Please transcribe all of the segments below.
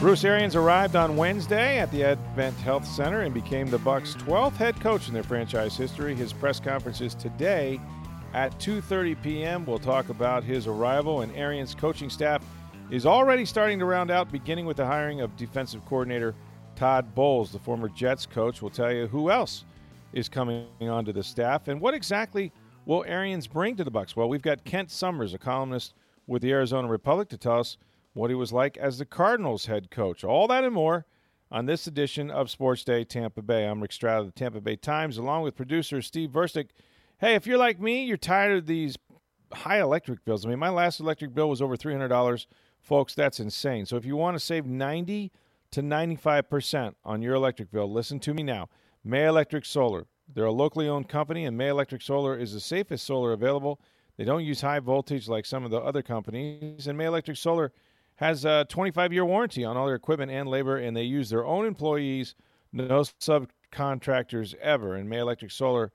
Bruce Arians arrived on Wednesday at the Advent Health Center and became the Bucks' 12th head coach in their franchise history. His press conference is today at 2:30 p.m. We'll talk about his arrival and Arians' coaching staff is already starting to round out, beginning with the hiring of defensive coordinator Todd Bowles, the former Jets coach. will tell you who else is coming onto the staff and what exactly will Arians bring to the Bucks. Well, we've got Kent Somers, a columnist with the Arizona Republic, to tell us what he was like as the Cardinals head coach. All that and more on this edition of Sports Day Tampa Bay. I'm Rick Stroud of the Tampa Bay Times, along with producer Steve Versnick. Hey, if you're like me, you're tired of these high electric bills. I mean, my last electric bill was over $300. Folks, that's insane. So if you want to save 90 to 95% on your electric bill, listen to me now. May Electric Solar. They're a locally owned company, and May Electric Solar is the safest solar available. They don't use high voltage like some of the other companies, and May Electric Solar – has a 25 year warranty on all their equipment and labor, and they use their own employees, no subcontractors ever. And May Electric Solar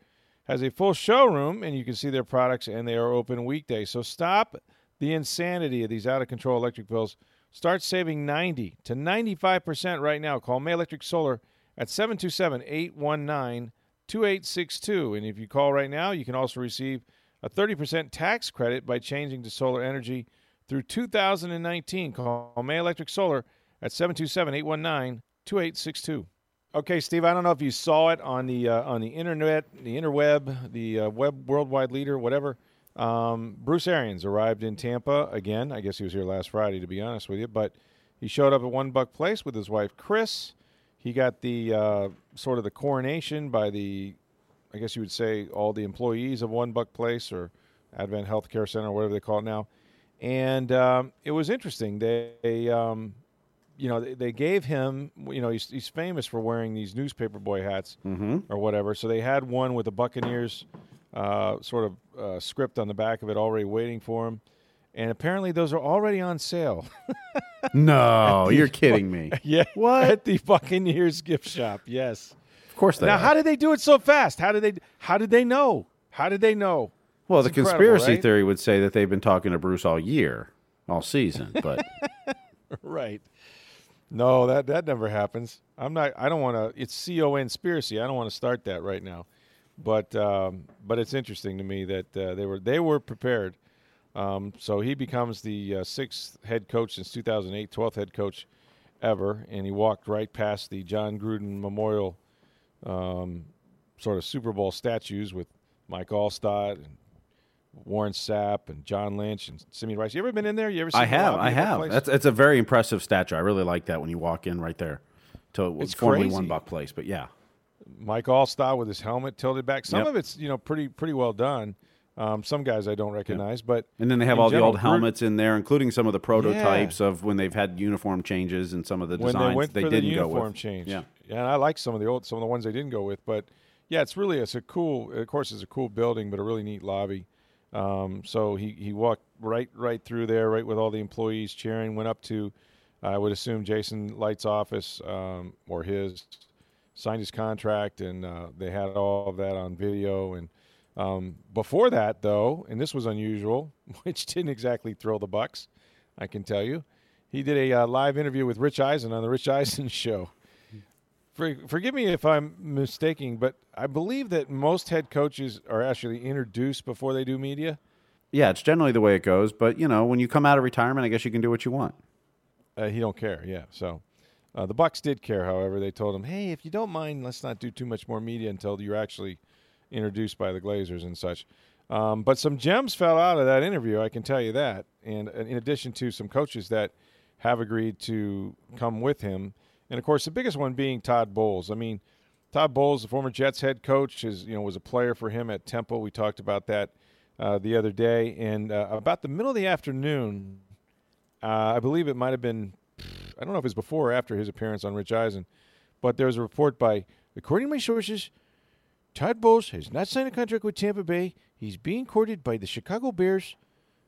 has a full showroom, and you can see their products, and they are open weekdays. So stop the insanity of these out of control electric bills. Start saving 90 to 95% right now. Call May Electric Solar at 727 819 2862. And if you call right now, you can also receive a 30% tax credit by changing to solar energy through 2019. Call May Electric Solar at 727-819-2862. Okay, Steve, I don't know if you saw it on the uh, on the internet, the interweb, the uh, web worldwide leader, whatever. Um, Bruce Arians arrived in Tampa again. I guess he was here last Friday, to be honest with you. But he showed up at One Buck Place with his wife Chris. He got the uh, sort of the coronation by the, I guess you would say, all the employees of One Buck Place or Advent Healthcare Center, or whatever they call it now and um, it was interesting. They, um, you know, they, they, gave him, you know, he's, he's famous for wearing these newspaper boy hats mm-hmm. or whatever. So they had one with the Buccaneers uh, sort of uh, script on the back of it already waiting for him. And apparently, those are already on sale. no, you're kidding me. Yeah, what at the Buccaneers gift shop? Yes, of course they. Now, are. how did they do it so fast? How did they? How did they know? How did they know? Well, the conspiracy right? theory would say that they've been talking to Bruce all year, all season, but right. No, that that never happens. I'm not. I don't want to. It's con conspiracy. I don't want to start that right now. But um, but it's interesting to me that uh, they were they were prepared. Um, so he becomes the uh, sixth head coach since 2008, 12th head coach ever, and he walked right past the Jon Gruden Memorial um, sort of Super Bowl statues with Mike Alstott and Warren Sapp and John Lynch and Simeon Rice. You ever been in there? You ever? Seen I have. I have. That's it's a very impressive statue. I really like that when you walk in right there to it's formerly. One Buck Place. But yeah, Mike Alstott with his helmet tilted back. Some Yep. of it's you know pretty pretty well done. Um, some guys I don't recognize, but and then they have all general, the old helmets in there, including some of the prototypes of when they've had uniform changes and some of the when designs they went they for didn't go uniform with. change. Yeah. yeah, and I like some of the old some of the ones they didn't go with, but yeah, it's really it's a cool. Of course, it's a cool building, but a really neat lobby. Um, so he, he walked right right through there, right with all the employees cheering. Went up to, I would assume Jason Licht's office um, or his, signed his contract, and uh, they had all of that on video. And um, before that, though, and this was unusual, which didn't exactly thrill the Bucks, I can tell you, he did a uh, live interview with Rich Eisen on the Rich Eisen Show. For, forgive me if I'm mistaking, but I believe that most head coaches are actually introduced before they do media. Yeah, it's generally the way it goes. But you know, when you come out of retirement, I guess you can do what you want. Uh, he don't care. Yeah. So uh, the Bucks did care. However, they told him, "Hey, if you don't mind, let's not do too much more media until you're actually introduced by the Glazers and such." Um, but some gems fell out of that interview. I can tell you that. And uh, in addition to some coaches that have agreed to come with him, and of course the biggest one being Todd Bowles. I mean, Todd Bowles, the former Jets head coach, is you know was a player for him at Temple. We talked about that uh, the other day, and uh, about the middle of the afternoon, uh, I believe it might have been, I don't know if it was before or after his appearance on Rich Eisen, but there was a report by, according to my sources, Todd Bowles has not signed a contract with Tampa Bay. He's being courted by the Chicago Bears,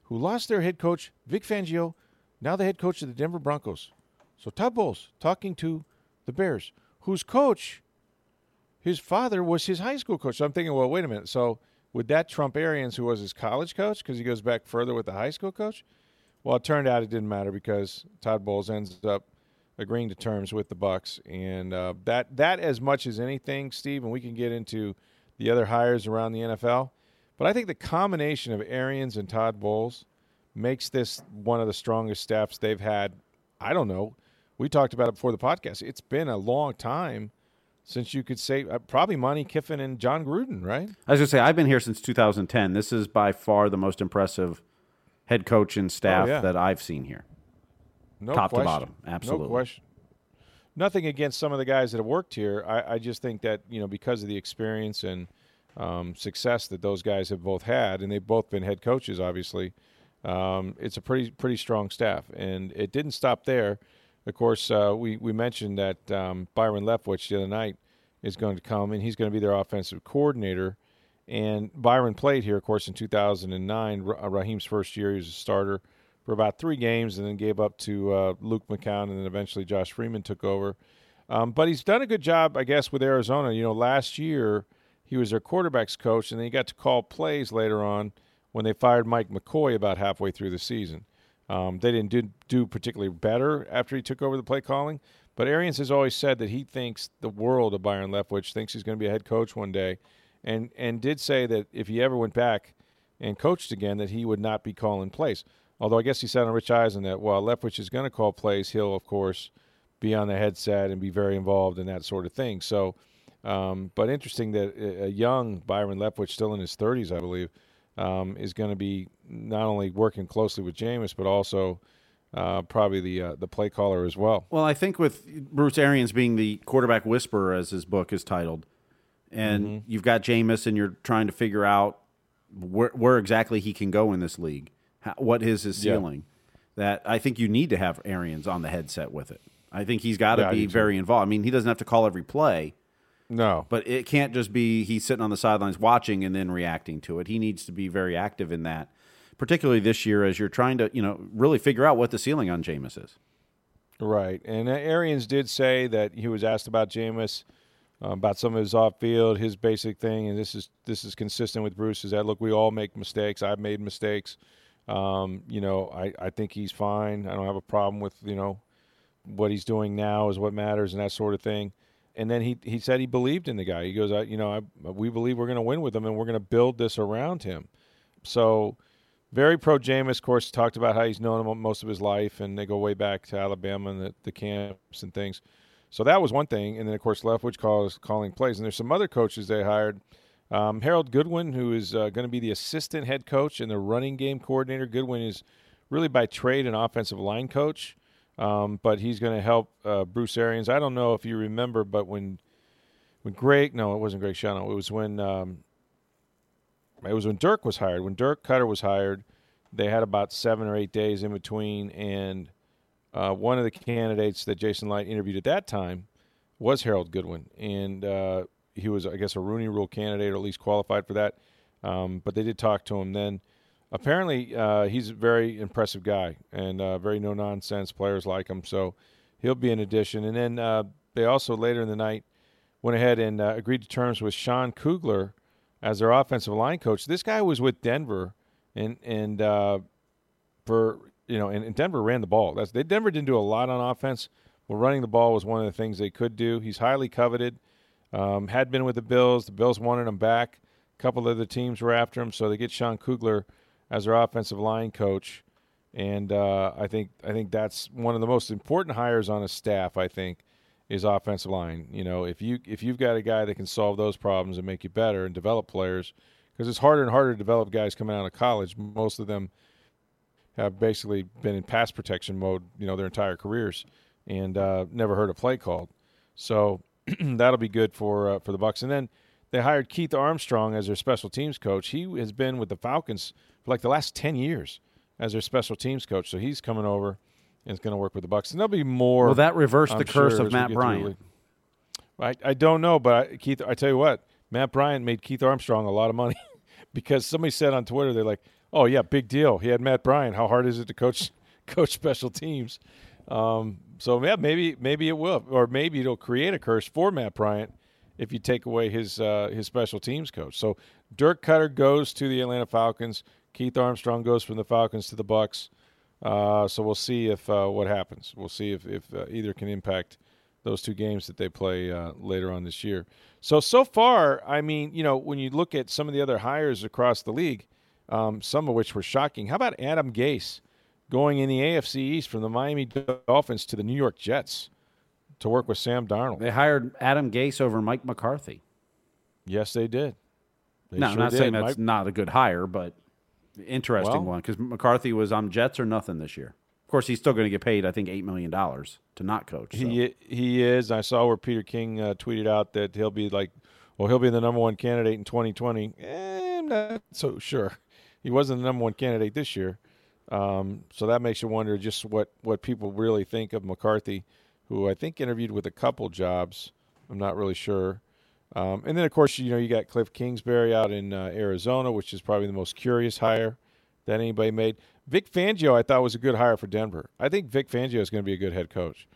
who lost their head coach, Vic Fangio, now the head coach of the Denver Broncos. So Todd Bowles talking to the Bears, whose coach, his father was his high school coach. So I'm thinking, well, wait a minute. So would that trump Arians, who was his college coach, because he goes back further with the high school coach? Well, it turned out it didn't matter because Todd Bowles ends up agreeing to terms with the Bucks, and uh, that that as much as anything, Steve, and we can get into the other hires around the NFL. But I think the combination of Arians and Todd Bowles makes this one of the strongest staffs they've had. I don't know. We talked about it before the podcast. It's been a long time since you could say uh, probably Monte Kiffin and Jon Gruden, right? I was going to say I've been here since 2010. This is by far the most impressive head coach and staff Oh, yeah. that I've seen here. No Top to bottom, absolutely. No question. Nothing against some of the guys that have worked here. I, I just think that you know because of the experience and um, success that those guys have both had, and they've both been head coaches. Obviously, um, it's a pretty pretty strong staff, and it didn't stop there. Of course, uh, we we mentioned that um, Byron Leftwich the other night is going to come, and he's going to be their offensive coordinator. And Byron played here, of course, in 2009, uh, Raheem's first year. He was a starter for about three games and then gave up to uh, Luke McCown, and then eventually Josh Freeman took over. Um, but he's done a good job, I guess, with Arizona. You know, last year he was their quarterbacks coach, and then he got to call plays later on when they fired Mike McCoy about halfway through the season. Um, they didn't do, do particularly better after he took over the play calling, but Arians has always said that he thinks the world of Byron Leftwich, thinks he's going to be a head coach one day, and and did say that if he ever went back and coached again, that he would not be calling plays. Although I guess he said on Rich Eisen that while Leftwich is going to call plays, he'll of course be on the headset and be very involved in that sort of thing. So, um, but interesting that a young Byron Leftwich, still in his 30s, I believe, um, is going to be not only working closely with Jameis, but also uh, probably the uh, the play caller as well. Well, I think with Bruce Arians being the quarterback whisperer, as his book is titled, and Mm-hmm. you've got Jameis, and you're trying to figure out where, where exactly he can go in this league, how, what is his Yeah. ceiling. That I think you need to have Arians on the headset with it. I think he's got to Yeah, be too. very involved. I mean, he doesn't have to call every play, No, but it can't just be he's sitting on the sidelines watching and then reacting to it. He needs to be very active in that, particularly this year as you're trying to, you know, really figure out what the ceiling on Jameis is. Right, and Arians did say that he was asked about Jameis, uh, about some of his off-field, his basic thing, and this is this is consistent with Bruce. Is that look, we all make mistakes. I've made mistakes. Um, you know, I, I think he's fine. I don't have a problem with you know what he's doing now is what matters and that sort of thing. And then he he said he believed in the guy. He goes, I, you know, I, we believe we're going to win with him, and we're going to build this around him. So very pro Jameis, of course, talked about how he's known him most of his life, and they go way back to Alabama and the, the camps and things. So that was one thing. And then, of course, Leftwich calls calling plays. And there's some other coaches they hired. Um, Harold Goodwin, who is uh, going to be the assistant head coach and the running game coordinator. Goodwin is really by trade an offensive line coach, um, but he's going to help uh, Bruce Arians. I don't know if you remember, but when when Greg, no, it wasn't Greg Schiano. It was when um, it was when Dirk was hired. When Dirk Koetter was hired, they had about seven or eight days in between, and uh, one of the candidates that Jason Licht interviewed at that time was Harold Goodwin, and uh, he was, I guess, a Rooney Rule candidate, or at least qualified for that. Um, but they did talk to him then. Apparently, uh, he's a very impressive guy and uh, very no nonsense. Players like him, so he'll be an addition. And then uh, they also later in the night went ahead and uh, agreed to terms with Sean Kugler as their offensive line coach. This guy was with Denver, and and uh, for you know, and, and Denver ran the ball. That's they Denver didn't do a lot on offense. Well, running the ball was one of the things they could do. He's highly coveted. Um, had been with the Bills. The Bills wanted him back. A couple of the teams were after him, so they get Sean Kugler as their offensive line coach. And uh, I think I think that's one of the most important hires on a staff. I think is offensive line. You know, if you if you've got a guy that can solve those problems and make you better and develop players, because it's harder and harder to develop guys coming out of college. Most of them have basically been in pass protection mode, you know, their entire careers, and uh, never heard a play called. So that'll be good for uh, for the Bucks. And then they hired Keith Armstrong as their special teams coach. He has been with the Falcons for like the last 10 years as their special teams coach. So he's coming over and is going to work with the Bucks. And there'll be more. Will that reverse I'm the curse sure, of Matt get through the Bryant? I, I don't know, but I, Keith, I tell you what, Matt Bryant made Keith Armstrong a lot of money because somebody said on Twitter, they're like, "Oh yeah, big deal. He had Matt Bryant. How hard is it to coach coach special teams?" Um, so yeah, maybe maybe it will, or maybe it'll create a curse for Matt Bryant if you take away his uh, his special teams coach. So Dirk Koetter goes to the Atlanta Falcons. Keith Armstrong goes from the Falcons to the Bucks. Uh, so we'll see if uh, what happens. We'll see if if uh, either can impact those two games that they play uh, later on this year. So so far, I mean, you know, when you look at some of the other hires across the league, um, some of which were shocking. How about Adam Gase going in the AFC East from the Miami Dolphins to the New York Jets to work with Sam Darnold? They hired Adam Gase over Mike McCarthy. Yes, they did. They no, sure I'm not did. saying that's Mike- not a good hire, but interesting Well- one because McCarthy was on Jets or nothing this year. Of course, he's still going to get paid, I think, eight million dollars to not coach. so. He he is. I saw where Peter King uh, tweeted out that he'll be like, well, he'll be the number one candidate in 2020. Eh, I'm not so sure. He wasn't the number one candidate this year, um, so that makes you wonder just what what people really think of McCarthy, who I think interviewed with a couple jobs. I'm not really sure. Um, and then of course you know you got Cliff Kingsbury out in uh, Arizona, which is probably the most curious hire that anybody made. Vic Fangio, I thought was a good hire for Denver. I think Vic Fangio is going to be a good head coach.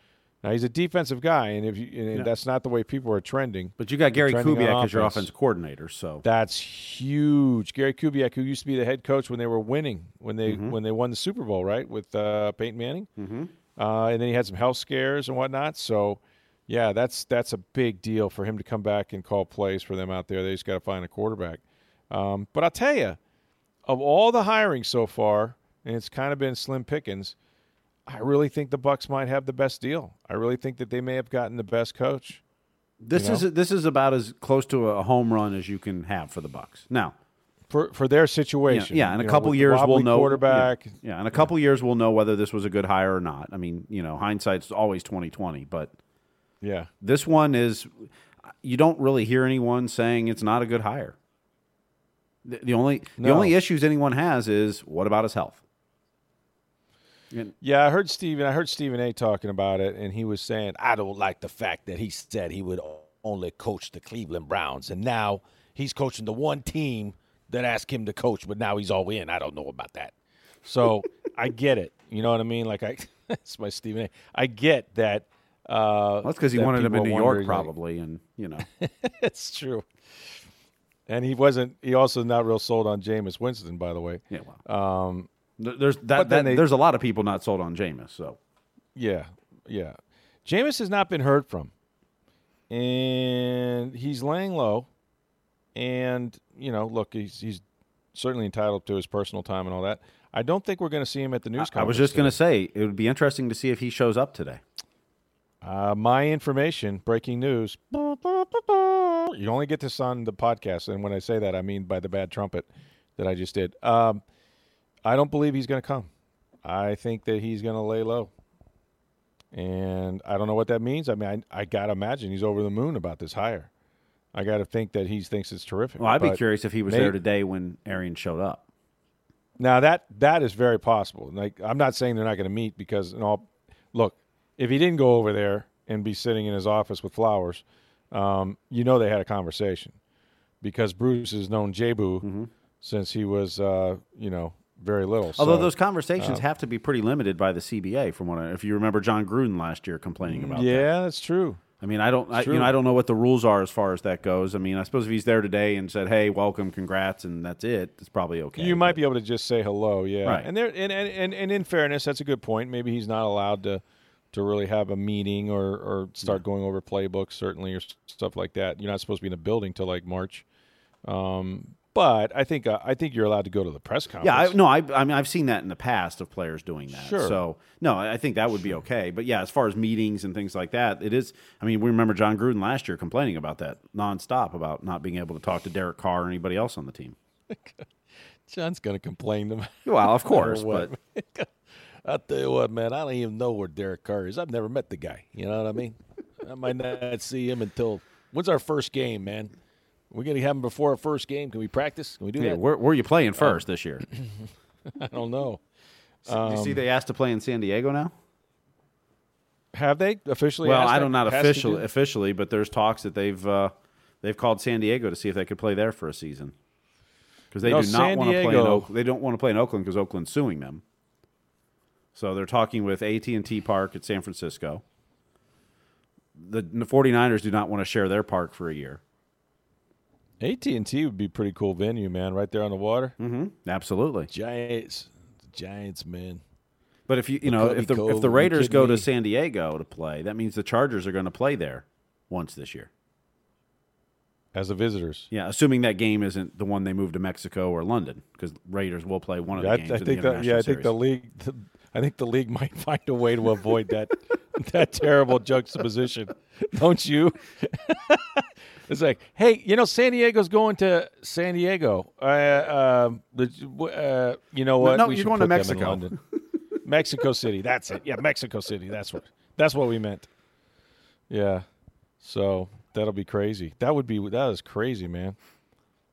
Now he's a defensive guy, and if you, and Yeah. that's not the way people are trending. but you got Gary on Kubiak as your offense. offense coordinator, so That's huge. Gary Kubiak, who used to be the head coach when they were winning, when they Mm-hmm. when they won the Super Bowl, right, with uh, Peyton Manning, mm-hmm. uh, and then he had some health scares and whatnot. So, yeah, that's that's a big deal for him to come back and call plays for them out there. They just got to find a quarterback. Um, but I'll tell you, of all the hiring so far, and it's kind of been slim pickings. I really think the Bucks might have the best deal. I really think that they may have gotten the best coach. this You is this is about as close to a home run as you can have for the Bucks. Now, for for their situation. yeah, in a you know, couple years we'll know. quarterback. Yeah, yeah, in a couple years we'll know whether this was a good hire or not. I mean, you know, hindsight's always twenty twenty, but Yeah. this one is you don't really hear anyone saying it's not a good hire. The, the only the only issues anyone has is what about his health? And- Yeah, I heard Stephen. I heard Stephen A. talking about it, and he was saying, "I don't like the fact that he said he would only coach the Cleveland Browns, and now he's coaching the one team that asked him to coach, but now he's all in. I don't know about that." So I get it. You know what I mean? Like I, that's my Stephen A. I get that. Uh, well, that's because he that wanted him in New York, probably, and you know, it's true. And he wasn't. He also not real sold on Jameis Winston, by the way. yeah. Well, um, there's that, that they- there's a lot of people not sold on Jameis. So Yeah, yeah. Jameis has not been heard from, and he's laying low. And you know, look, he's he's certainly entitled to his personal time and all that. I don't think we're going to see him at the news I, I was just going to say it would be interesting to see if he shows up today. Uh, my information, breaking news. You only get this on the podcast, and when I say that, I mean by the bad trumpet that I just did. Um, I don't believe he's going to come. I think that he's going to lay low, and I don't know what that means. I mean, I, I got to imagine he's over the moon about this hire. I got to think that he thinks it's terrific. Well, I'd be curious if he was may- there today when Arian showed up. Now that that is very possible. Like I'm not saying they're not going to meet because in all, look, if he didn't go over there and be sitting in his office with flowers, um, you know they had a conversation because Bruce has known Jabu since he was, uh, you know, very little. Although So, those conversations have to be pretty limited by the CBA, from what I, if you remember Jon Gruden last year complaining about that. yeah, that's true. I mean, I don't, I, you know, I don't know what the rules are as far as that goes. I mean, I suppose if he's there today and said, "Hey, welcome, congrats," and that's it, it's probably okay. You might but- be able to just say hello, yeah. Right. And there, and, and, and in fairness, that's a good point. Maybe he's not allowed to to really have a meeting or or start going over playbooks, certainly, or stuff like that. You're not supposed to be in a building till like March. Um, but I think uh, I think you're allowed to go to the press conference. Yeah, I, no, I, I mean, I've seen that in the past of players doing that. Sure. So no, I I think that would be okay. But yeah, as far as meetings and things like that, it is. I mean, we remember Jon Gruden last year complaining about that nonstop about not being able to talk to Derek Carr or anybody else on the team. John's going to complain to me. Well, of course, but I'll tell you what, man. I don't even know where Derek Carr is. I've never met the guy. You know what I mean? I might not see him until when's our first game, man? We're gonna have him before our first game. Can we practice? Can we do Yeah, that? where, where are you playing first this year? I don't know. Do you see they asked to play in San Diego now? Have they officially? Well, I don't not officially do- officially, but there's talks that they've uh, they've called San Diego to see if they could play there for a season because they No, do not want to play in Oak, they don't want to play in Oakland because Oakland's suing them. So they're talking with AT and T Park at San Francisco. The, the 49ers do not want to share their park for a year. AT and T would be a pretty cool venue, man. Right there on the water. Mm-hmm. Absolutely. Giants, the Giants, man. But if you you know if the Cove, if the Raiders go to? San Diego to play, that means the Chargers are going to play there once this year. As the visitors. Yeah, assuming that game isn't the one they move to Mexico or London, because Raiders will play one of the Yeah, I, games. I in think the that. Yeah, I think the league. The, I think the league might find a way to avoid that that terrible juxtaposition. Don't you? it's like, hey, you know, San Diego's going to San Diego. Uh, uh, uh, you know what? no, We you're going to put them in Mexico. Mexico City. That's it. Yeah, Mexico City. That's what. That's what we meant. Yeah. So that'll be crazy. That would be. That is crazy, man.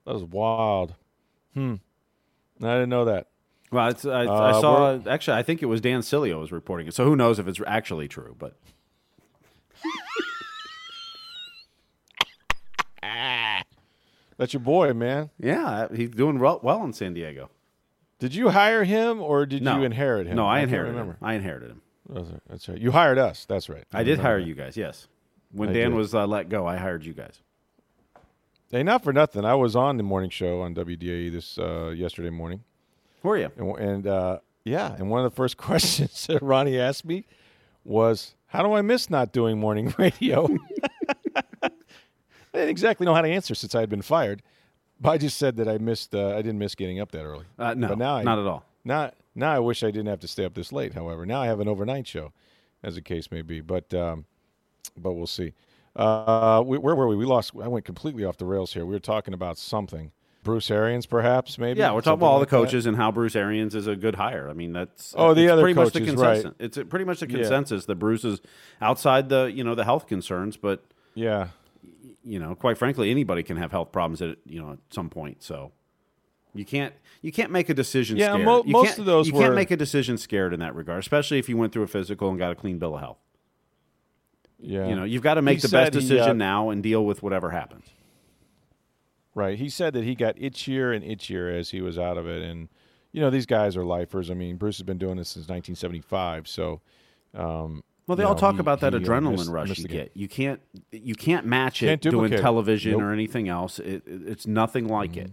That was wild. Hmm. I didn't know that. Well, it's, I, I Uh, saw actually. I think it was Dan Sileo was reporting it. So who knows if it's actually true? But That's your boy, man. yeah, he's doing well, well in San Diego. Did you hire him or did No, you inherit him? No, I, can't inherited him. I inherited him. That's right. That's right. You hired us. That's right. I did hire that. you guys. Yes, when I Dan did. was uh, let go, I hired you guys. Hey, not for nothing. I was on the morning show on WDAE this uh, yesterday morning, Who are you? and, and uh, yeah, and one of the first questions that Ronnie asked me was, "How do I miss not doing morning radio?" I didn't exactly know how to answer since I had been fired, but I just said that I missed. Uh, I didn't miss getting up that early. Uh, no, but now I, not at all. Now, now I wish I didn't have to stay up this late. However, now I have an overnight show, as the case may be. But, um, but we'll see. Uh, we, where were we? We lost. I went completely off the rails here. We were talking about something. Bruce Arians, perhaps, maybe. Yeah, we're talking about all like the that? coaches and how Bruce Arians is a good hire. I mean, that's Oh, the other pretty much the coaches, right. consensus. It's pretty much the Yeah. consensus that Bruce is outside the you know the health concerns, but Yeah, you know, quite frankly, anybody can have health problems at you know at some point. So you can't you can't make a decision. Yeah, scared. mo- You most of those you were- can't make a decision scared in that regard, especially if you went through a physical and got a clean bill of health. yeah. You know, you've got to make He the best he, decision uh, now and deal with whatever happens. Right. He said that he got itchier and itchier as he was out of it, and you know these guys are lifers. I mean, Bruce has been doing this since 1975, so. Um, Well, they you all know, talk he- about that uh, adrenaline missed- rush missed you get. You can't you can't match it Can't doing television Nope. or anything else. It, it- it's nothing like it.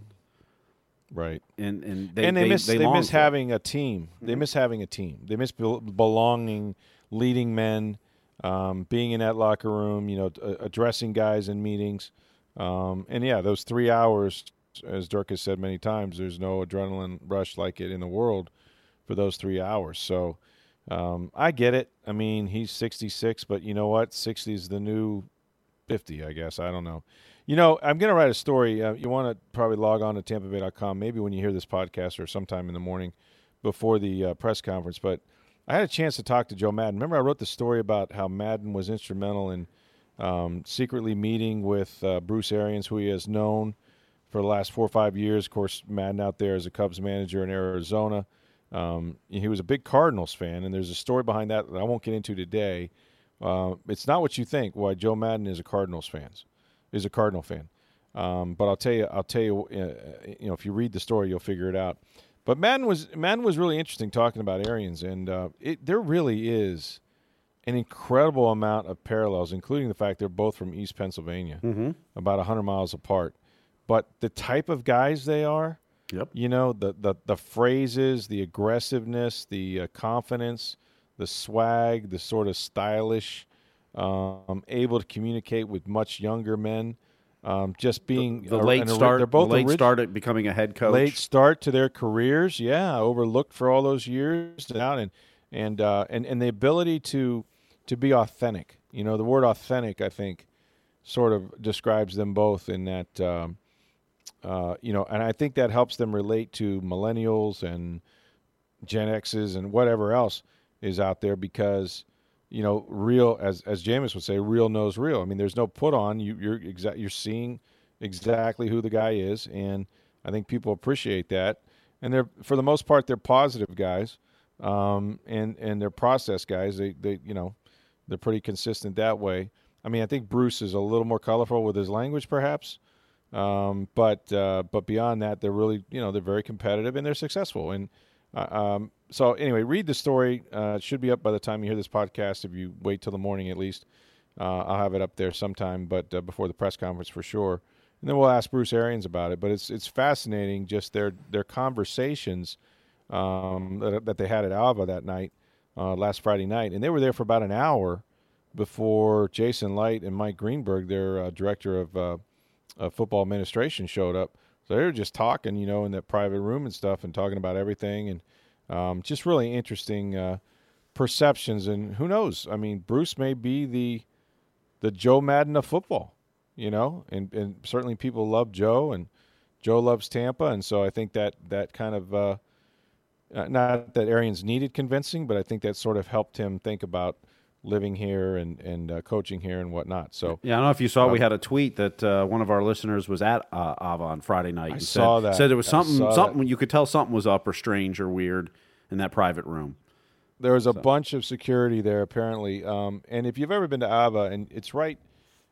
Right. And and they and they, they, miss they, long miss for it. having a team. They miss having a team. They miss bel- belonging, leading men, um, being in that locker room. You know, uh, addressing guys in meetings, um, and yeah, those three hours, as Dirk has said many times, there's no adrenaline rush like it in the world for those three hours. So um, I get it. I mean, he's 66, but you know what? 60 is the new 50, I guess. I don't know. You know, I'm going to write a story. Uh, you want to probably log on to tampabay.com, maybe when you hear this podcast or sometime in the morning before the uh, press conference. But I had a chance to talk to Joe Maddon. Remember, I wrote the story about how Maddon was instrumental in um, secretly meeting with uh, Bruce Arians, who he has known for the last four or five years. Of course, Maddon out there as a Cubs manager in Arizona. Um, he was a big Cardinals fan, and there's a story behind that that I won't get into today. Uh, it's not what you think. Why Joe Maddon is a Cardinals fan, is a Cardinal fan. Um, but I'll tell you, I'll tell you, uh, you know, if you read the story, you'll figure it out. But Maddon was Maddon was really interesting talking about Arians, and uh, it, there really is an incredible amount of parallels, including the fact they're both from East Pennsylvania, about hundred miles apart. But the type of guys they are, Yep. you know, the the, the phrases, the aggressiveness, the uh, confidence, the swag, the sort of stylish, um, able to communicate with much younger men. Um, just being The a- late an start, they're both the late orig- start at becoming a head coach. late start to their careers. Yeah, overlooked for all those years down, and and uh, and and the ability to to be authentic. You know, the word authentic, I think, sort of describes them both in that. Um, uh, you know, and I think that helps them relate to millennials and Gen X's and whatever else is out there because you know, real as as Jameis would say, real knows real. I mean, there's no put on. You, you're exact. You're seeing exactly who the guy is, and I think people appreciate that. And they're for the most part they're positive guys, um, and and they're process guys. They they you know they're pretty consistent that way. I mean, I think Bruce is a little more colorful with his language, perhaps. Um, but uh, but beyond that, they're really you know they're very competitive and they're successful. And uh, um, so anyway, read the story. Uh, it should be up by the time you hear this podcast. If you wait till the morning at least, uh, I'll have it up there sometime. But uh, before the press conference for sure. And then we'll ask Bruce Arians about it. But it's it's fascinating just their their conversations um, that, that they had at Ava that night, uh, last Friday night, and they were there for about an hour before Jason Licht and Mike Greenberg, their director of uh, football administration showed up. So they were just talking, you know, in that private room and stuff, and talking about everything, and um, just really interesting uh, perceptions. And who knows? I mean, Bruce may be the the Joe Maddon of football, you know, and and certainly people love Joe, and Joe loves Tampa, and so I think that that kind of uh, uh not that Arians needed convincing, but I think that sort of helped him think about living here and and uh, coaching here and whatnot. So yeah, I don't know if you saw. Um, we had a tweet that uh, one of our listeners was at uh, Ava on Friday night. I saw said, that. Said there was something something that. you could tell something was up or strange or weird in that private room. There was a so. bunch of security there apparently, um, and if you've ever been to Ava, and it's right.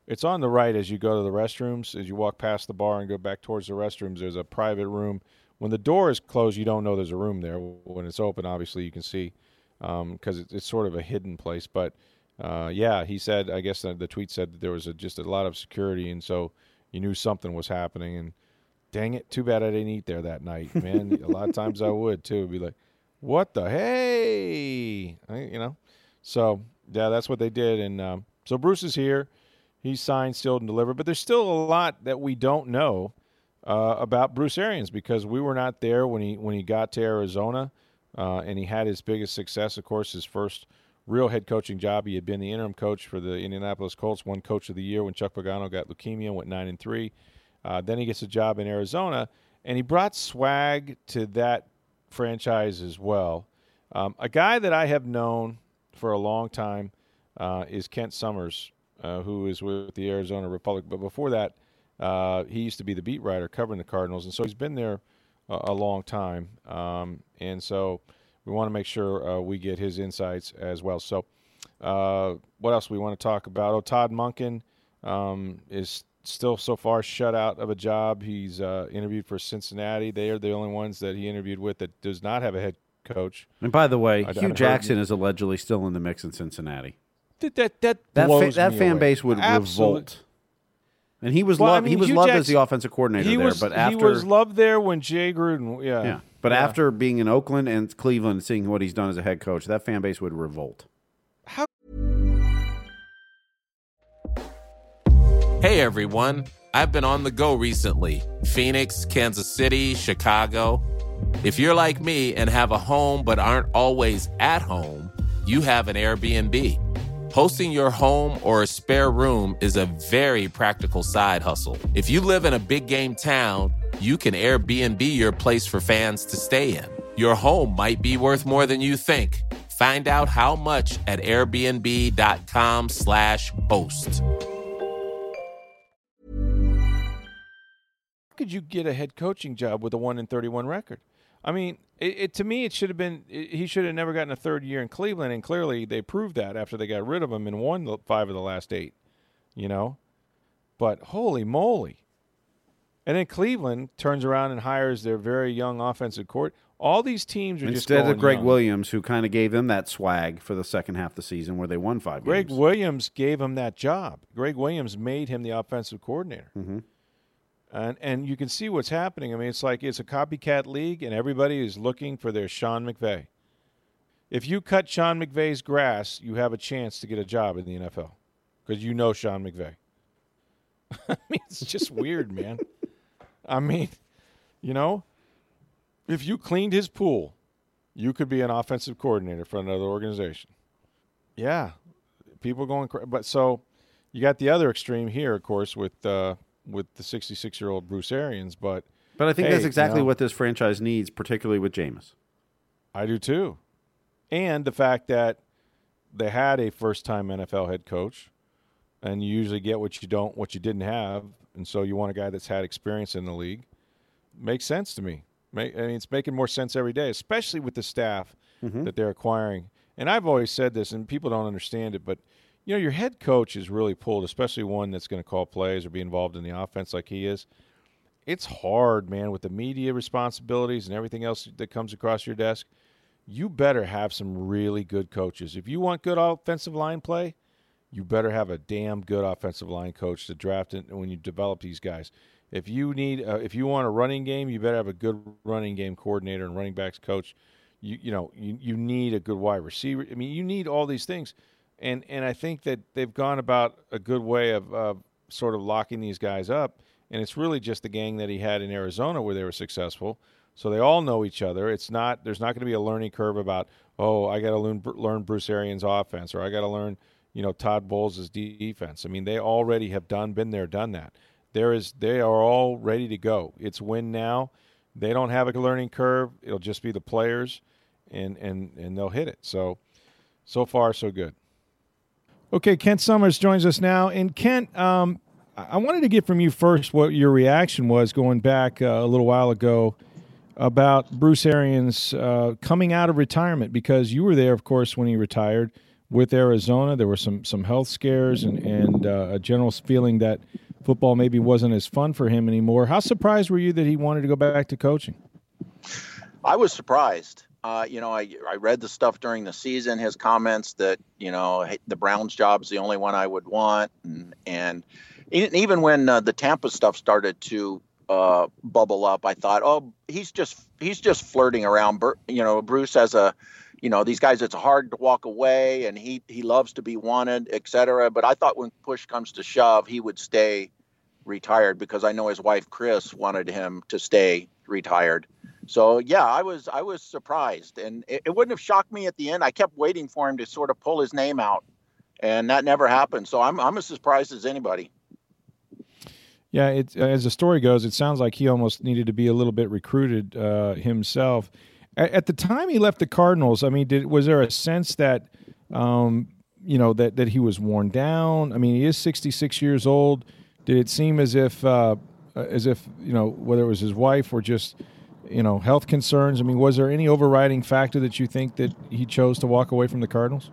It's on the right as you go to the restrooms. As you walk past the bar and go back towards the restrooms, there's a private room. When the door is closed, you don't know there's a room there. When it's open, obviously you can see because um, it's, it's sort of a hidden place. But uh, yeah, he said. I guess the, the tweet said that there was a, just a lot of security, and so you knew something was happening. And dang it, too bad I didn't eat there that night, man. a lot of times I would too. Be like, what the hey, I, you know. So yeah, that's what they did. And um, so Bruce is here. He's signed, sealed, and delivered. But there's still a lot that we don't know uh, about Bruce Arians because we were not there when he when he got to Arizona, uh, and he had his biggest success, of course, his first real head coaching job. He had been the interim coach for the Indianapolis Colts, won Coach of the Year when Chuck Pagano got leukemia, went nine and three. Uh, then he gets a job in Arizona, and he brought swag to that franchise as well. Um, a guy that I have known for a long time uh, is Kent Somers, uh, who is with the Arizona Republic. But before that, uh, he used to be the beat writer covering the Cardinals, and so he's been there a, a long time. Um, and so we want to make sure uh, we get his insights as well. So, uh, what else we want to talk about? Oh, Todd Monken um, is still so far shut out of a job. He's uh, interviewed for Cincinnati. They are the only ones that he interviewed with that does not have a head coach. And by the way, I, Hue Jackson is allegedly still in the mix in Cincinnati. That that that, that, fa- that fan away. base would revolt. And he was well, loved. I mean, he was Hue loved Jackson, as the offensive coordinator there. Was, but after he was loved there when Jay Gruden, yeah, yeah. But yeah. after being in Oakland and Cleveland, seeing what he's done as a head coach, that fan base would revolt. How? Hey everyone, I've been on the go recently: Phoenix, Kansas City, Chicago. If you're like me and have a home but aren't always at home, you have an Airbnb. Hosting your home or a spare room is a very practical side hustle. If you live in a big game town, you can Airbnb your place for fans to stay in. Your home might be worth more than you think. Find out how much at airbnb.com/slash host. How could you get a head coaching job with a 1 in 31 record? I mean, it, it, to me, it should have been. It, he should have never gotten a third year in Cleveland, and clearly they proved that after they got rid of him and won the five of the last eight. You know, but holy moly! And then Cleveland turns around and hires their very young offensive court. All these teams are just instead of Gregg young. Williams, who kind of gave them that swag for the second half of the season, where they won five. Gregg games. Williams gave him that job. Gregg Williams made him the offensive coordinator. Mm-hmm and and you can see what's happening. I mean, it's like it's a copycat league, and everybody is looking for their Sean McVay. If you cut Sean McVay's grass, you have a chance to get a job in the NFL because you know Sean McVay. I mean, it's just weird, man. I mean, you know, if you cleaned his pool, you could be an offensive coordinator for another organization. Yeah, people going, cra- but so you got the other extreme here, of course, with uh, with the 66 year old Bruce Arians, but but I think hey, that's exactly you know, what this franchise needs, particularly with Jameis. I do too, and the fact that they had a first time NFL head coach, and you usually get what you don't, what you didn't have and so you want a guy that's had experience in the league. Makes sense to me. Make, I mean, it's making more sense every day, especially with the staff Mm-hmm. that they're acquiring. And I've always said this, and people don't understand it, but you know, your head coach is really pulled, especially one that's going to call plays or be involved in the offense like he is. It's hard, man, with the media responsibilities and everything else that comes across your desk. You better have some really good coaches. If you want good offensive line play, you better have a damn good offensive line coach to draft it when you develop these guys. If you need, uh, if you want a running game, you better have a good running game coordinator and running backs coach. You you know you you need a good wide receiver. I mean, you need all these things, and and I think that they've gone about a good way of uh, sort of locking these guys up. And it's really just the gang that he had in Arizona where they were successful. So they all know each other. It's not there's not going to be a learning curve about oh I got to learn learn Bruce Arians' offense or I got to learn you know Todd Bowles' defense. I mean they already have done been there done that. There is they are all ready to go. It's win now. They don't have a learning curve. It'll just be the players, and and and they'll hit it. So so far so good. Okay, Kent Somers joins us now, and Kent, um, I wanted to get from you first what your reaction was going back uh, a little while ago about Bruce Arians uh, coming out of retirement because you were there, of course, when he retired with Arizona. There were some some health scares and and uh, a general feeling that football maybe wasn't as fun for him anymore. How surprised were you that he wanted to go back to coaching? I was surprised. Uh, you know, I, I read the stuff during the season, his comments that, you know, the Browns job is the only one I would want. And, and even when uh, the Tampa stuff started to uh, bubble up, I thought, oh, he's just he's just flirting around. You know, Bruce has a, you know, these guys, it's hard to walk away and he, he loves to be wanted, et cetera. But I thought when push comes to shove, he would stay retired because I know his wife, Chris, wanted him to stay retired. So yeah, I was I was surprised, and it, it, wouldn't have shocked me at the end. I kept waiting for him to sort of pull his name out, and that never happened. So I'm I'm as surprised as anybody. Yeah, it, as the story goes, it sounds like he almost needed to be a little bit recruited uh, himself. At, at, the time he left the Cardinals, I mean, did was there a sense that um, you know that that he was worn down? I mean, he is 66 years old. Did it seem as if uh, as if you know whether it was his wife or just you know health concerns? I mean, was there any overriding factor that you think that he chose to walk away from the Cardinals?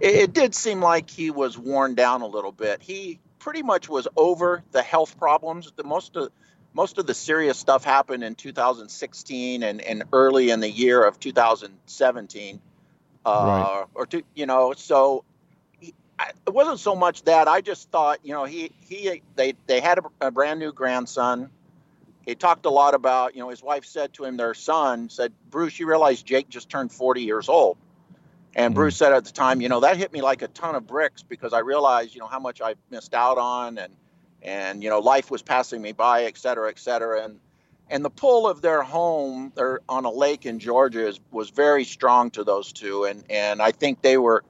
It, it did seem like he was worn down a little bit. He pretty much was over the health problems. The most of most of the serious stuff happened in 2016 and, and early in the year of 2017. Uh, right. Or to, you know, so he, I, it wasn't so much that I just thought, you know, he he they they had a, a brand new grandson he talked a lot about, you know, his wife said to him, their son said, Bruce, you realize Jake just turned 40 years old. And mm-hmm. Bruce said at the time, you know, that hit me like a ton of bricks because I realized, you know, how much I missed out on and, and, you know, life was passing me by, et cetera, et cetera. And, and the pull of their home they're on a lake in Georgia is, was very strong to those two. And, and I think they were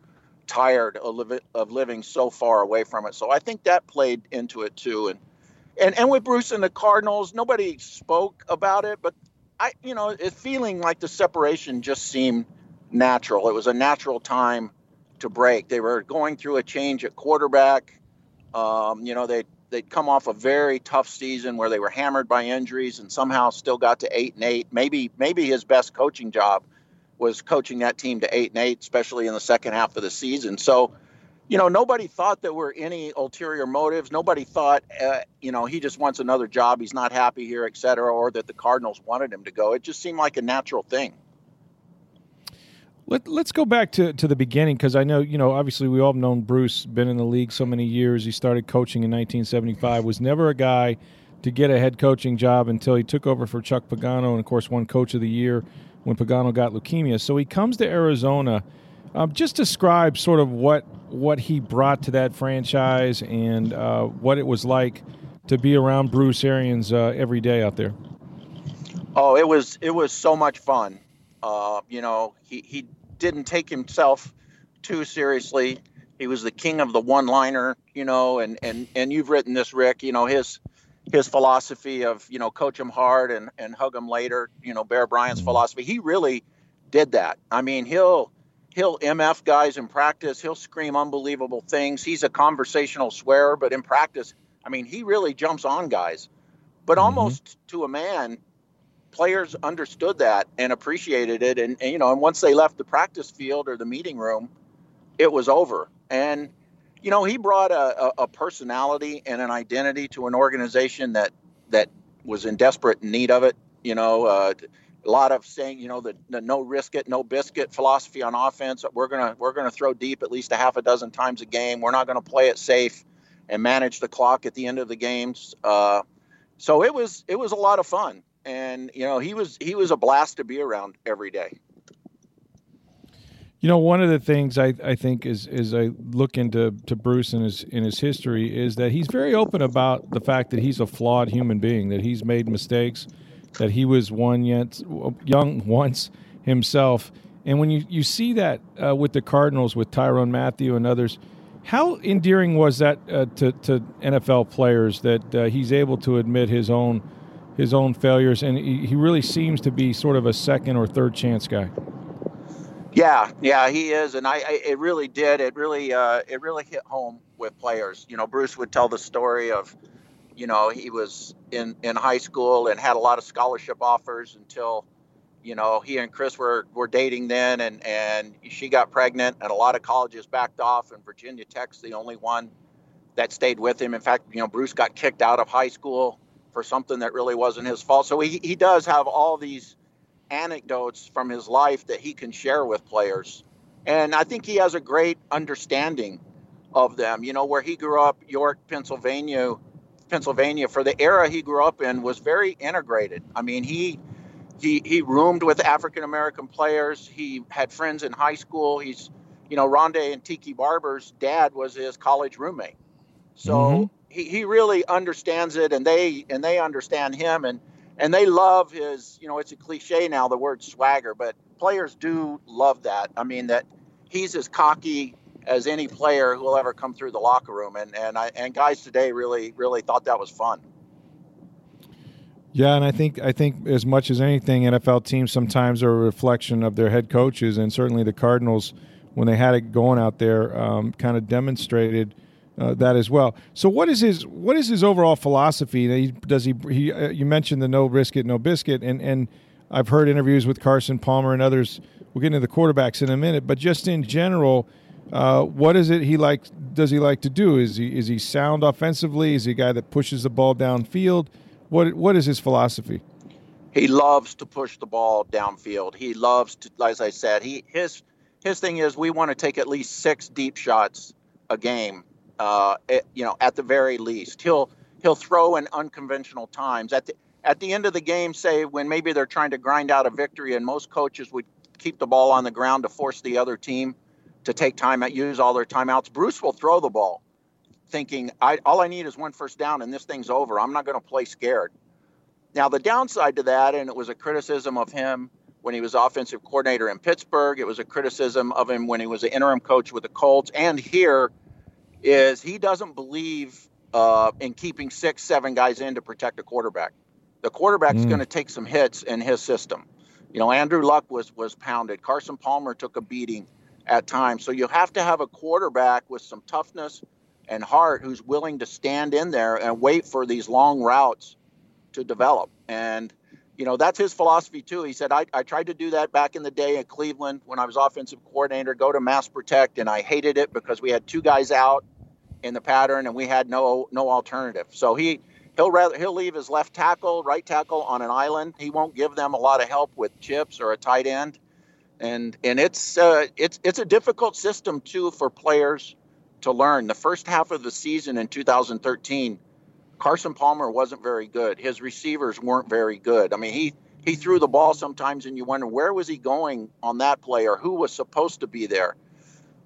tired of, li- of living so far away from it. So I think that played into it too. And, and and with Bruce and the Cardinals, nobody spoke about it, but I, you know, it feeling like the separation just seemed natural. It was a natural time to break. They were going through a change at quarterback. Um, you know, they they'd come off a very tough season where they were hammered by injuries and somehow still got to eight and eight. Maybe maybe his best coaching job was coaching that team to eight and eight, especially in the second half of the season. So you know, nobody thought there were any ulterior motives. Nobody thought, uh, you know, he just wants another job. He's not happy here, et cetera, or that the Cardinals wanted him to go. It just seemed like a natural thing. Let, let's go back to, to the beginning because I know, you know, obviously we all have known Bruce, been in the league so many years. He started coaching in 1975, was never a guy to get a head coaching job until he took over for Chuck Pagano and, of course, won Coach of the Year when Pagano got leukemia. So he comes to Arizona – um, just describe sort of what what he brought to that franchise and uh, what it was like to be around Bruce Arians uh, every day out there. Oh, it was it was so much fun. Uh, you know, he, he didn't take himself too seriously. He was the king of the one-liner, you know, and and and you've written this, Rick. You know his his philosophy of you know coach him hard and and hug him later. You know Bear Bryant's mm-hmm. philosophy. He really did that. I mean, he'll he'll MF guys in practice. He'll scream unbelievable things. He's a conversational swearer, but in practice, I mean, he really jumps on guys, but Mm-hmm. almost to a man, players understood that and appreciated it. And, and, you know, and once they left the practice field or the meeting room, it was over. And, you know, he brought a, a, a personality and an identity to an organization that, that was in desperate need of it. You know, uh, a lot of saying, you know, the, the no risk it, no biscuit philosophy on offense. We're gonna we're gonna throw deep at least a half a dozen times a game. We're not gonna play it safe and manage the clock at the end of the games. Uh, so it was it was a lot of fun, and you know he was he was a blast to be around every day. You know, one of the things I, I think is is I look into to Bruce in his in his history is that he's very open about the fact that he's a flawed human being, that he's made mistakes, that he was one yet young once himself. And when you, you see that uh, with the Cardinals, with Tyrann Mathieu and others, how endearing was that uh, to, to NFL players that uh, he's able to admit his own his own failures, and he, he really seems to be sort of a second or third chance guy. Yeah, yeah, he is, and I, I it really did. It really, uh, it really hit home with players. You know, Bruce would tell the story of, you know, he was in in high school and had a lot of scholarship offers until, you know, he and Chris were were dating then, and and she got pregnant, and a lot of colleges backed off, and Virginia Tech's the only one that stayed with him. In fact, you know, Bruce got kicked out of high school for something that really wasn't his fault. So he he does have all these anecdotes from his life that he can share with players. And I think he has a great understanding of them. You know, where he grew up, York, Pennsylvania, Pennsylvania, for the era he grew up in was very integrated. I mean, he he he roomed with African American players. He had friends in high school. He's you know, Rondé and Tiki Barber's dad was his college roommate. So Mhm. he, he really understands it and they and they understand him and and they love his you know it's a cliche now the word swagger but players do love that i mean that he's as cocky as any player who will ever come through the locker room and and I, and guys today really really thought that was fun Yeah, and I think I think as much as anything, NFL teams sometimes are a reflection of their head coaches, and certainly the Cardinals, when they had it going out there, um, kind of demonstrated uh, that as well. So, what is his what is his overall philosophy? Does he he uh, you mentioned the no risk it, no biscuit, and and I've heard interviews with Carson Palmer and others. We'll get into the quarterbacks in a minute, but just in general. Uh, what is it he like? Does he like to do? Is he is he sound offensively? Is he a guy that pushes the ball downfield? What what is his philosophy? he loves to push the ball downfield he loves to as i said he his his thing is we want to take at least six deep shots a game uh, at, you know at the very least he'll he'll throw in unconventional times at the at the end of the game say when maybe they're trying to grind out a victory and most coaches would keep the ball on the ground to force the other team to take time out use all their timeouts bruce will throw the ball thinking I, all i need is one first down and this thing's over i'm not going to play scared now, the downside to that, and it was a criticism of him when he was offensive coordinator in Pittsburgh, it was a criticism of him when he was an interim coach with the Colts, and here is he doesn't believe uh, in keeping six, seven guys in to protect a quarterback. The quarterback's Mm. going to take some hits in his system. You know, Andrew Luck was was pounded. Carson Palmer took a beating at times. So you have to have a quarterback with some toughness and heart who's willing to stand in there and wait for these long routes to develop. And, you know, that's his philosophy too. He said, I, I tried to do that back in the day in Cleveland when I was offensive coordinator, go to mass protect, and I hated it because we had two guys out in the pattern and we had no no alternative. So he he'll rather he'll leave his left tackle, right tackle on an island. He won't give them a lot of help with chips or a tight end. And and it's uh, it's it's a difficult system too for players to learn. The first half of the season in 2013 Carson Palmer wasn't very good. His receivers weren't very good. I mean, he he threw the ball sometimes, and you wonder where was he going on that play or who was supposed to be there.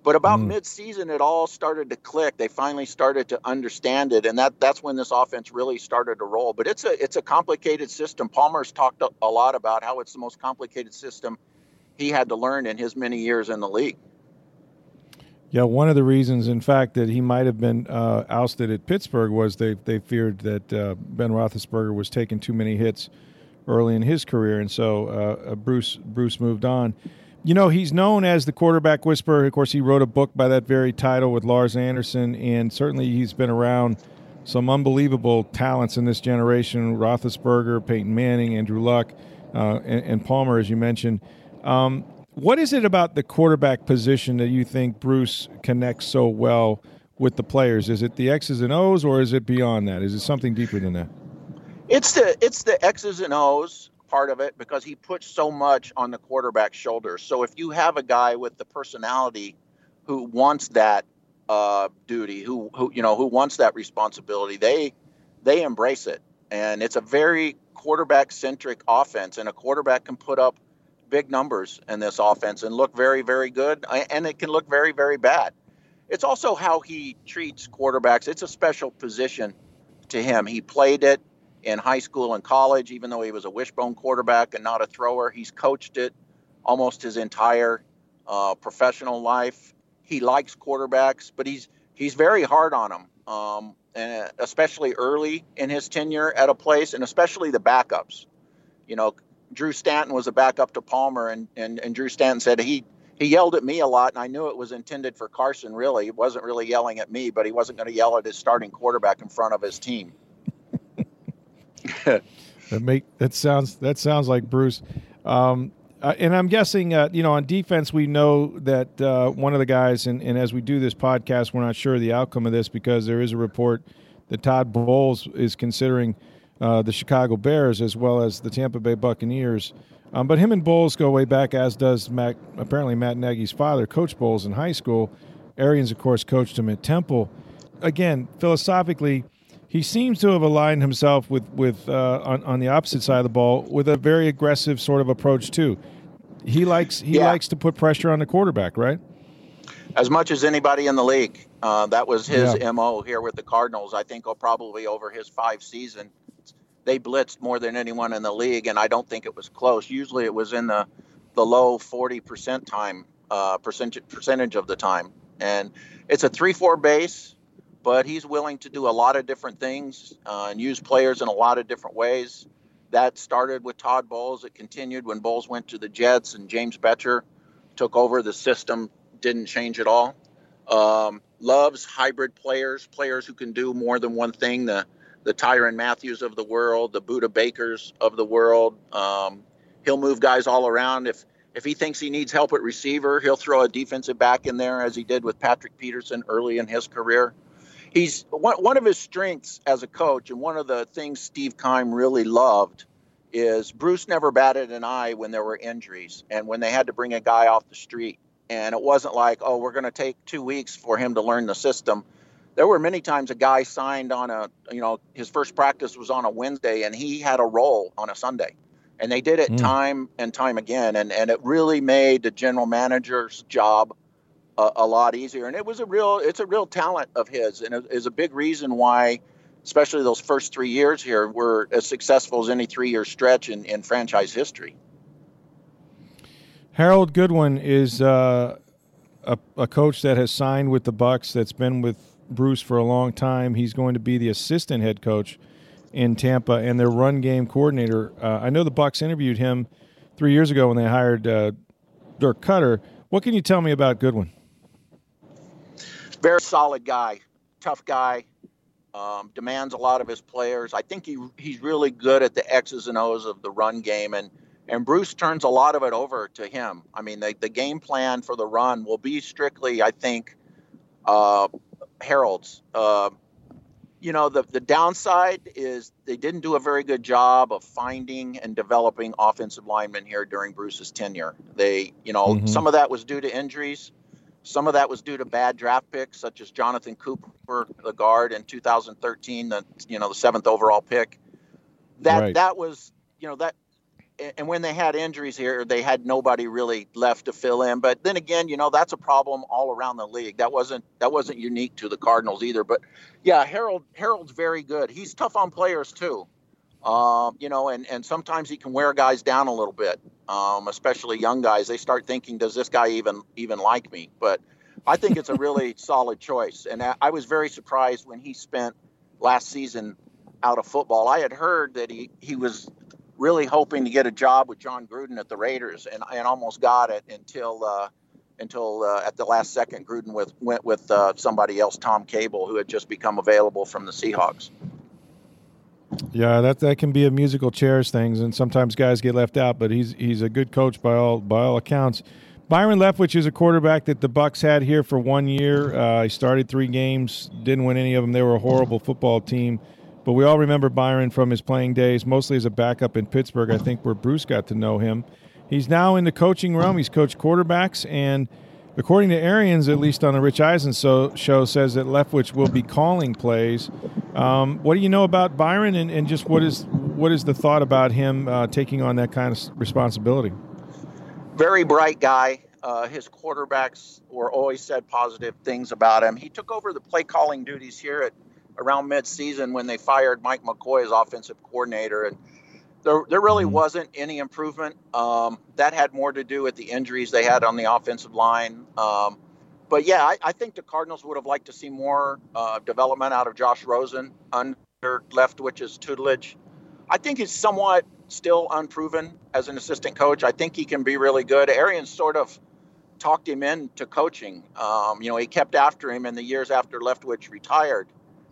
But about Mm. mid-season, it all started to click. They finally started to understand it, and that that's when this offense really started to roll. But it's a it's a complicated system. Palmer's talked a, a lot about how it's the most complicated system he had to learn in his many years in the league. Yeah, one of the reasons, in fact, that he might have been uh, ousted at Pittsburgh was they they feared that uh, Ben Roethlisberger was taking too many hits early in his career, and so uh, uh, Bruce Bruce moved on. You know, he's known as the quarterback whisperer. Of course, he wrote a book by that very title with Lars Anderson, and certainly he's been around some unbelievable talents in this generation: Roethlisberger, Peyton Manning, Andrew Luck, uh, and, and, Palmer, as you mentioned. Um, what is it about the quarterback position that you think Bruce connects so well with the players? Is it the X's and O's, or is it beyond that? Is it something deeper than that? It's the it's the X's and O's part of it because he puts so much on the quarterback's shoulders. So if you have a guy with the personality who wants that uh, duty, who who you know who wants that responsibility, they they embrace it, and it's a very quarterback centric offense, and a quarterback can put up big numbers in this offense and look very, very good, and it can look very, very bad. It's also how he treats quarterbacks. It's a special position to him. He played it in high school and college, even though he was a wishbone quarterback and not a thrower. He's coached it almost his entire uh, professional life. He likes quarterbacks, but he's he's very hard on them, um, and especially early in his tenure at a place, and especially the backups. You know, Drew Stanton was a backup to Palmer, and, and, and Drew Stanton said he he yelled at me a lot, and I knew it was intended for Carson. Really, he wasn't really yelling at me, but he wasn't going to yell at his starting quarterback in front of his team. that make that sounds that sounds like Bruce. Um, uh, and I'm guessing, uh, you know, on defense, we know that uh, one of the guys, and, and as we do this podcast, we're not sure the outcome of this because there is a report that Todd Bowles is considering uh, the Chicago Bears as well as the Tampa Bay Buccaneers. Um, but him and Bowles go way back, as does Matt, apparently Matt Nagy's father, Coach Bowles in high school. Arians, of course, coached him at Temple. Again, philosophically, he seems to have aligned himself with with uh, on, on the opposite side of the ball with a very aggressive sort of approach too. He likes he yeah. likes to put pressure on the quarterback, right? As much as anybody in the league, uh, that was his yeah. mo here with the Cardinals. I think oh, probably over his five season they blitzed more than anyone in the league, and I don't think it was close. Usually, it was in the the low 40 percent time uh, percentage percentage of the time, and it's a three-four base, but he's willing to do a lot of different things uh, and use players in a lot of different ways. That started with Todd Bowles. It continued when Bowles went to the Jets and James Bettcher took over. The system didn't change at all. Um, loves hybrid players, players who can do more than one thing. The the Tyrann Mathieu of the world, the Budda Bakers of the world. Um, he'll move guys all around. If if he thinks he needs help at receiver, he'll throw a defensive back in there, as he did with Patrick Peterson early in his career. He's one, one of his strengths as a coach, and one of the things Steve Keim really loved is Bruce never batted an eye when there were injuries and when they had to bring a guy off the street. And it wasn't like, oh, we're going to take two weeks for him to learn the system there were many times a guy signed on a you know his first practice was on a Wednesday and he had a role on a Sunday, and they did it mm. time and time again, and and it really made the general manager's job a, a, lot easier. And it was a real it's a real talent of his, and it is a big reason why. Especially those first three years here were as successful as any three-year stretch in, in franchise history. Harold Goodwin is uh, a, a coach that has signed with the Bucks, That's been with Bruce for a long time. He's going to be the assistant head coach in Tampa and their run game coordinator. Uh, I know the Bucks interviewed him three years ago when they hired uh, Dirk Koetter. What can you tell me about Goodwin? Very solid guy, tough guy. Um, demands a lot of his players. I think he he's really good at the X's and O's of the run game, and and Bruce turns a lot of it over to him. I mean, the the game plan for the run will be strictly, I think, uh, Harold's. Uh, you know, the, the downside is they didn't do a very good job of finding and developing offensive linemen here during Bruce's tenure. They, you know, mm-hmm. some of that was due to injuries. Some of that was due to bad draft picks, such as Jonathan Cooper, the guard in 2013, the you know the seventh overall pick. That right. that was you know that and when they had injuries here, they had nobody really left to fill in. But then again, you know that's a problem all around the league. That wasn't that wasn't unique to the Cardinals either. But yeah, Harold Harold's very good. He's tough on players too. Um, you know, and and sometimes he can wear guys down a little bit, um, especially young guys. They start thinking, does this guy even even like me? But I think it's a really solid choice. And I, I was very surprised when he spent last season out of football. I had heard that he he was really hoping to get a job with Jon Gruden at the Raiders, and, and almost got it until uh, until uh, at the last second Gruden with, went with uh, somebody else, Tom Cable, who had just become available from the Seahawks. Yeah, that that can be a musical chairs things, and sometimes guys get left out. But he's he's a good coach by all by all accounts. Byron Leftwich is a quarterback that the Bucks had here for one year. Uh, he started three games, didn't win any of them. They were a horrible football team, but we all remember Byron from his playing days, mostly as a backup in Pittsburgh. I think where Bruce got to know him. He's now in the coaching realm. He's coached quarterbacks, and according to Arians, at least on the Rich Eisen so, show, says that Leftwich will be calling plays. Um, what do you know about Byron, and, and, just what is what is the thought about him uh, taking on that kind of responsibility? very bright guy. Uh, his quarterbacks were always said positive things about him. He took over the play calling duties here at around mid-season when they fired Mike McCoy as offensive coordinator, and there, there really mm-hmm. wasn't any improvement. Um, that had more to do with the injuries they had on the offensive line. Um, but yeah, I, I, think the Cardinals would have liked to see more uh, development out of Josh Rosen under Leftwich's tutelage. I think he's somewhat still unproven as an assistant coach. I think he can be really good. Arians sort of talked him into coaching. Um, you know, he kept after him in the years after Leftwich retired,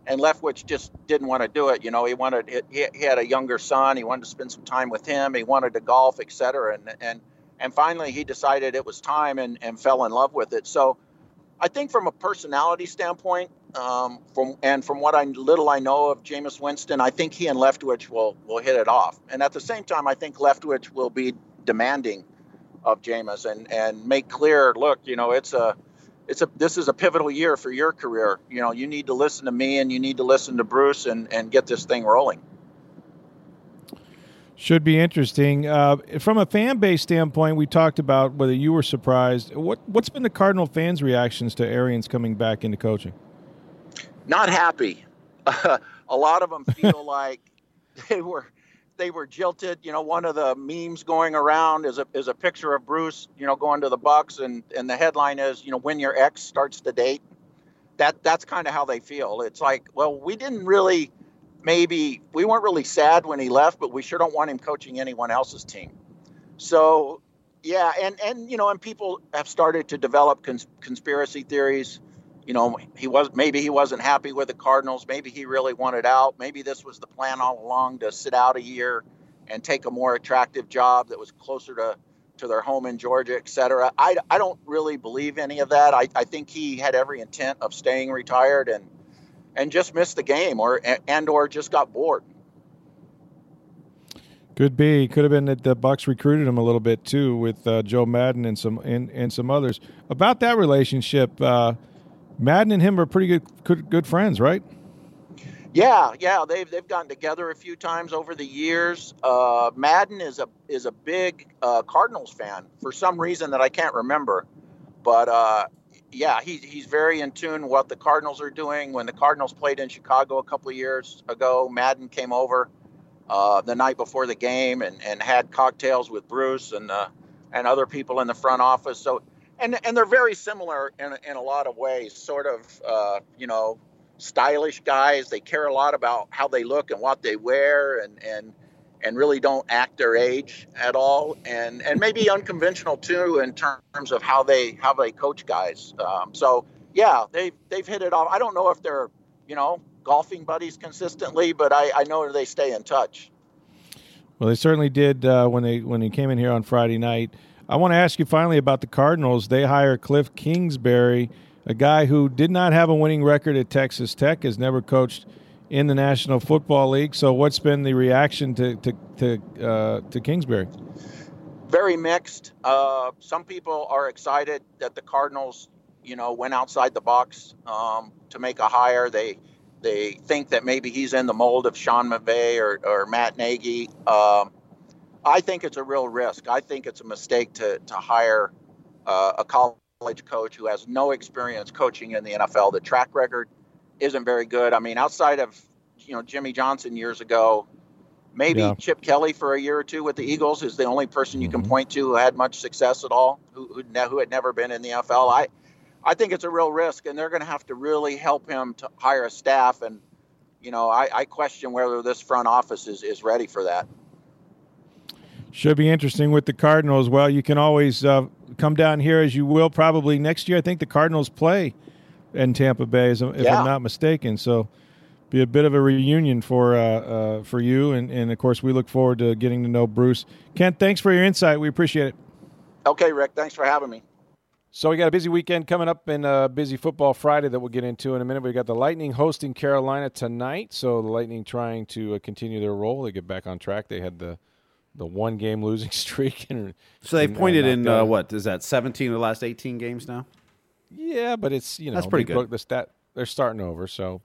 and Leftwich just didn't want to do it. You know, he wanted he, he had a younger son. He wanted to spend some time with him. He wanted to golf, et cetera. And and and finally, he decided it was time and and fell in love with it. So, I think from a personality standpoint, um, from and from what I little I know of Jameis Winston, I think he and Leftwich will will hit it off. And at the same time, I think Leftwich will be demanding of Jameis and and make clear, look, you know, it's a it's a this is a pivotal year for your career. You know, you need to listen to me and you need to listen to Bruce and and get this thing rolling. Should be interesting. Uh, from a fan base standpoint, we talked about whether you were surprised. What what's been the Cardinal fans' reactions to Arians coming back into coaching? not happy. a lot of them feel like they were they were jilted. You know, one of the memes going around is a is a picture of Bruce, you know, going to the Bucks, and and the headline is, you know, when your ex starts to date. That that's kind of how they feel. It's like, well, we didn't really, maybe we weren't really sad when he left, but we sure don't want him coaching anyone else's team. So, yeah, and and you know, and people have started to develop cons- conspiracy theories you know, he was maybe he wasn't happy with the Cardinals. Maybe he really wanted out. Maybe this was the plan all along to sit out a year and take a more attractive job that was closer to, to their home in Georgia, et cetera. I, I don't really believe any of that. I, I think he had every intent of staying retired and and just missed the game or and or just got bored. Could be. Could have been that the Bucks recruited him a little bit too with uh, Joe Maddon and some and, and some others. About that relationship, uh, Maddon and him are pretty good, good, good friends, right? Yeah, yeah, they've they've gotten together a few times over the years. Uh, Maddon is a is a big uh, Cardinals fan for some reason that I can't remember, but uh, yeah, he's he's very in tune what the Cardinals are doing. When the Cardinals played in Chicago a couple of years ago, Maddon came over uh, the night before the game and, and had cocktails with Bruce and uh, and other people in the front office. So and and they're very similar in in a lot of ways. Sort of, uh, you know, stylish guys. They care a lot about how they look and what they wear, and and and really don't act their age at all. And and maybe unconventional too in terms of how they how they coach guys. Um, so yeah, they they've hit it off. I don't know if they're you know golfing buddies consistently, but I, I know they stay in touch. Well, they certainly did uh, when they when they came in here on Friday night. I want to ask you finally about the Cardinals. They hire Cliff Kingsbury, a guy who did not have a winning record at Texas Tech, has never coached in the National Football League. So, what's been the reaction to to to, uh, to Kingsbury? Very mixed. Uh, some people are excited that the Cardinals, you know, went outside the box um, to make a hire. They they think that maybe he's in the mold of Sean McVay or, or Matt Nagy. Um, I think it's a real risk. I think it's a mistake to to hire uh, a college coach who has no experience coaching in the NFL. The track record isn't very good. I mean, outside of you know Jimmy Johnson years ago, maybe yeah. Chip Kelly for a year or two with the Eagles is the only person you can mm-hmm. point to who had much success at all, who who, who had never been in the NFL. I I think it's a real risk, and they're going to have to really help him to hire a staff. And you know, I, I question whether this front office is, is ready for that. Should be interesting with the Cardinals. Well, you can always uh, come down here as you will probably next year. I think the Cardinals play in Tampa Bay, if Yeah. I'm not mistaken. So be a bit of a reunion for uh, uh, for you, and, and of course we look forward to getting to know Bruce. Kent, thanks for your insight. We appreciate it. Okay, Rick, thanks for having me. So we got a busy weekend coming up and a busy football Friday that we'll get into in a minute. We got the Lightning hosting Carolina tonight. So the Lightning trying to uh, continue their roll. They get back on track. They had the the one game losing streak. And, So they've and, pointed in uh, what is that? Seventeen of the last eighteen games now. Yeah, but it's you know That's pretty good. The stat they're starting over. So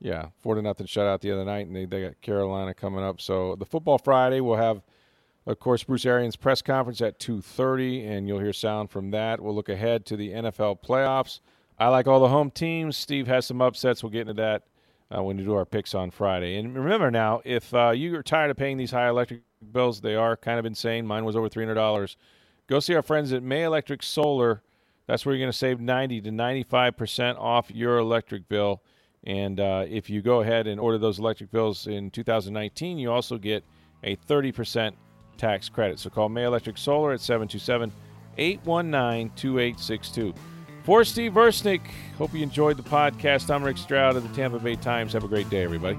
yeah, four to nothing shutout the other night, and they, they got Carolina coming up. So the football Friday we'll have, of course, Bruce Arians press conference at two thirty, and you'll hear sound from that. We'll look ahead to the NFL playoffs. I like all the home teams. Steve has some upsets. We'll get into that uh, when we do our picks on Friday. And remember now, if uh, you are tired of paying these high electric bills, they are kind of insane. Mine was over three hundred dollars. Go see our friends at May Electric Solar. That's where you're going to save 90 to 95% off your electric bill. And uh, if you go ahead and order those electric bills in 2019, you also get a 30% tax credit. So call May Electric Solar at 727 819 2862. For Steve Versnick, hope you enjoyed the podcast. I'm Rick Stroud of the Tampa Bay Times. Have a great day, everybody.